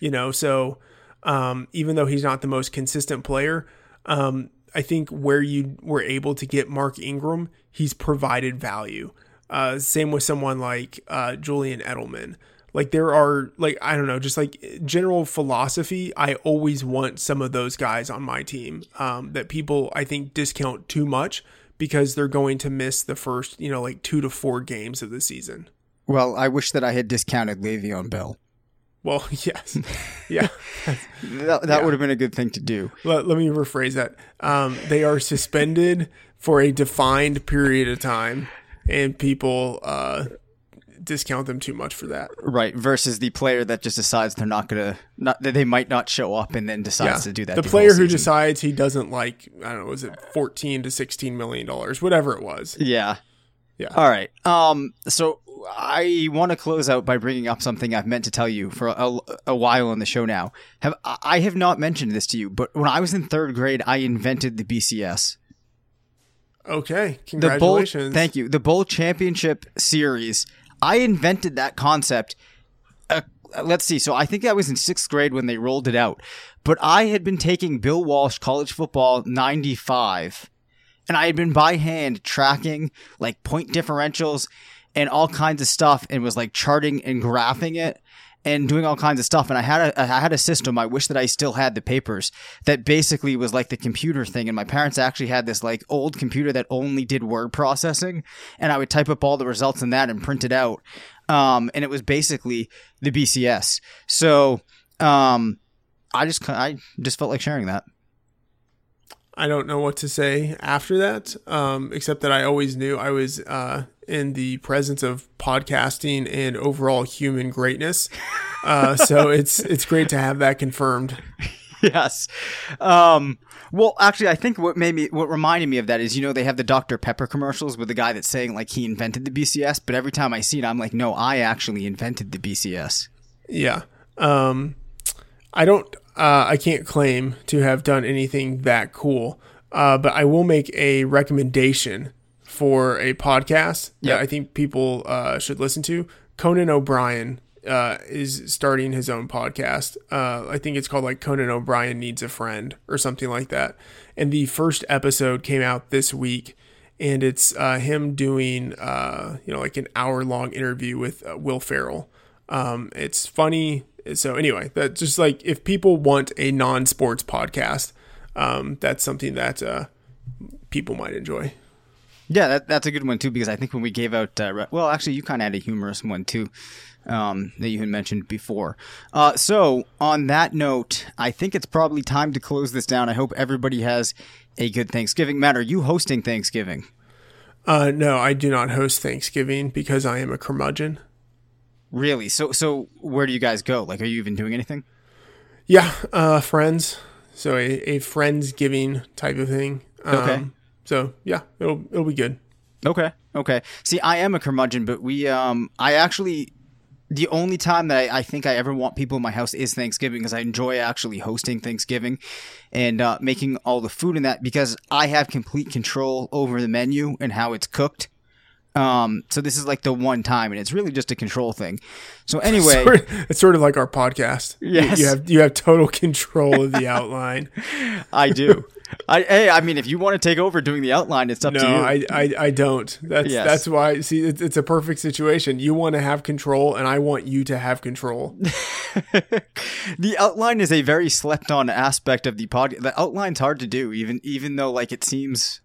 You know, so um, even though he's not the most consistent player, um, I think where you were able to get Mark Ingram, he's provided value. Uh, same with someone like uh, Julian Edelman. Like there are like I don't know, just like general philosophy. I always want some of those guys on my team um, that people I think discount too much because they're going to miss the first you know like two to four games of the season. Well, I wish that I had discounted Le'Veon Bell. Well, yes, yeah, That, that Yeah. would have been a good thing to do. let, let me rephrase that. Um, they are suspended for a defined period of time, and people uh, discount them too much for that. Right, versus the player that just decides they're not gonna not that they might not show up and then decides to do that. The player who decides he doesn't like, I don't know, was it fourteen to sixteen million dollars, whatever it was. Yeah. Yeah. All right. Um. So I want to close out by bringing up something I've meant to tell you for a, a while on the show now. Have I have not mentioned this to you, but when I was in third grade, I invented the BCS. Okay, The bowl. congratulations. Thank you. The bowl championship series. I invented that concept. Uh, let's see. So I think I was in sixth grade when they rolled it out, but I had been taking Bill Walsh college football '95, and I had been by hand tracking like point differentials and all kinds of stuff, and was like charting and graphing it and doing all kinds of stuff. And I had a I had a system. I wish that I still had the papers that basically was like the computer thing. And my parents actually had this like old computer that only did word processing, and I would type up all the results in that and print it out. Um, and it was basically the BCS. So, um, I just I just felt like sharing that. I don't know what to say after that, um, except that I always knew I was uh, in the presence of podcasting and overall human greatness. Uh, so it's it's great to have that confirmed. yes. Um, well, actually, I think what made me, what reminded me of that is, you know, they have the Dr. Pepper commercials with the guy that's saying like he invented the BCS, but every time I see it, I'm like, no, I actually invented the BCS. Yeah. Um, I don't. Uh, I can't claim to have done anything that cool, uh, but I will make a recommendation for a podcast Yep. that I think people uh, should listen to. Conan O'Brien uh, is starting his own podcast. Uh, I think it's called like Conan O'Brien Needs a Friend or something like that. And the first episode came out this week, and it's uh, him doing uh, you know like an hour long interview with uh, Will Ferrell. Um, it's funny. So anyway, that just like if people want a non sports podcast, um, that's something that uh, people might enjoy. Yeah, that, that's a good one too, because I think when we gave out, uh, re- well, actually, you kind of had a humorous one too. Um, that you had mentioned before. Uh, so on that note, I think it's probably time to close this down. I hope everybody has a good Thanksgiving. Matt, are you hosting Thanksgiving? Uh, no, I do not host Thanksgiving because I am a curmudgeon. Really? So, so where do you guys go? Like, are you even doing anything? Yeah, uh, friends. So a, a friends giving type of thing. Um, Okay. So yeah, it'll it'll be good. Okay. Okay. See, I am a curmudgeon, but we, um, I actually, the only time that I, I think I ever want people in my house is Thanksgiving because I enjoy actually hosting Thanksgiving and uh, making all the food in that because I have complete control over the menu and how it's cooked. Um, so this is like the one time, and it's really just a control thing. So anyway, Sort- it's sort of like our podcast. You- you, have you have total control of the outline. I do. I hey, I mean, if you want to take over doing the outline, it's up No, to you. I, I I don't. That's Yes. that's why. See, it's, it's a perfect situation. You want to have control, and I want you to have control. the outline is a very slept on aspect of the pod. The outline's hard to do, even even though like it seems.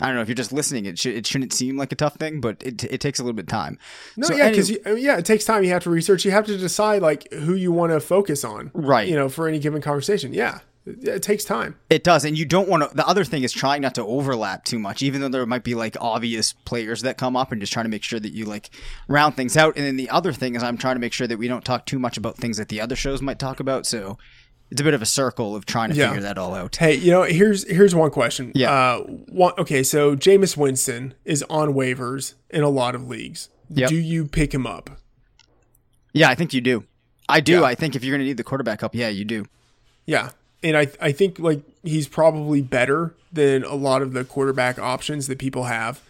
I don't know if you're just listening. It should it shouldn't seem like a tough thing, but it it takes a little bit of time. No, So yeah, because yeah, it takes time. You have to research. You have to decide like who you want to focus on. Right. You know, for any given conversation. Yeah, it, it takes time. It does, and you don't want to. The other thing is trying not to overlap too much, even though there might be like obvious players that come up, and just trying to make sure that you like round things out. And then the other thing is, I'm trying to make sure that we don't talk too much about things that the other shows might talk about. So it's a bit of a circle of trying to Yeah. figure that all out. Hey, you know, here's here's one question. Yeah. Uh, one, okay, so Jameis Winston is on waivers in a lot of leagues. Yep. Do you pick him up? Yeah, I think you do. I do. Yeah. I think if you're going to need the quarterback up, yeah, you do. Yeah. And I I think like he's probably better than a lot of the quarterback options that people have.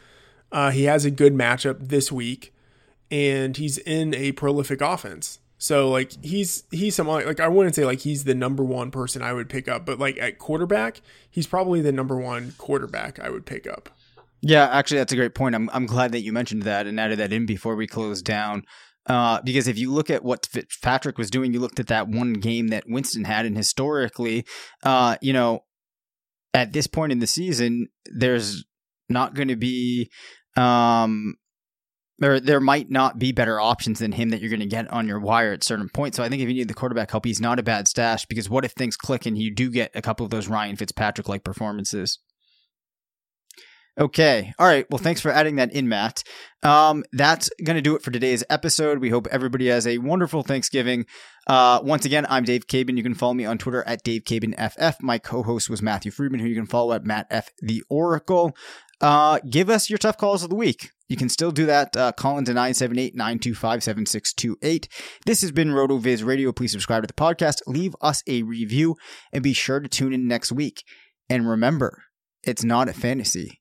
Uh, he has a good matchup this week, and he's in a prolific offense. So like he's he's someone like I wouldn't say like he's the number one person I would pick up, but like at quarterback, he's probably the number one quarterback I would pick up. Yeah, actually, that's a great point. I'm I'm glad that you mentioned that and added that in before we close down. Uh, because if you look at what Fitzpatrick was doing, you looked at that one game that Winston had, and historically, uh, you know, at this point in the season, there's not going to be, um, there there might not be better options than him that you're going to get on your wire at certain points. So I think if you need the quarterback help, he's not a bad stash because what if things click and you do get a couple of those Ryan Fitzpatrick like performances? Okay. All right. Well, thanks for adding that in, Matt. Um, that's going to do it for today's episode. We hope everybody has a wonderful Thanksgiving. Uh, once again, I'm Dave Caban. You can follow me on Twitter at Dave Caban FF. My co-host was Matthew Freedman, who you can follow at Matt F the Oracle. Uh, give us your tough calls of the week. You can still do that. Uh, call into 978-925-7628. This has been RotoViz Radio. Please subscribe to the podcast, leave us a review, and be sure to tune in next week. And remember, it's not a fantasy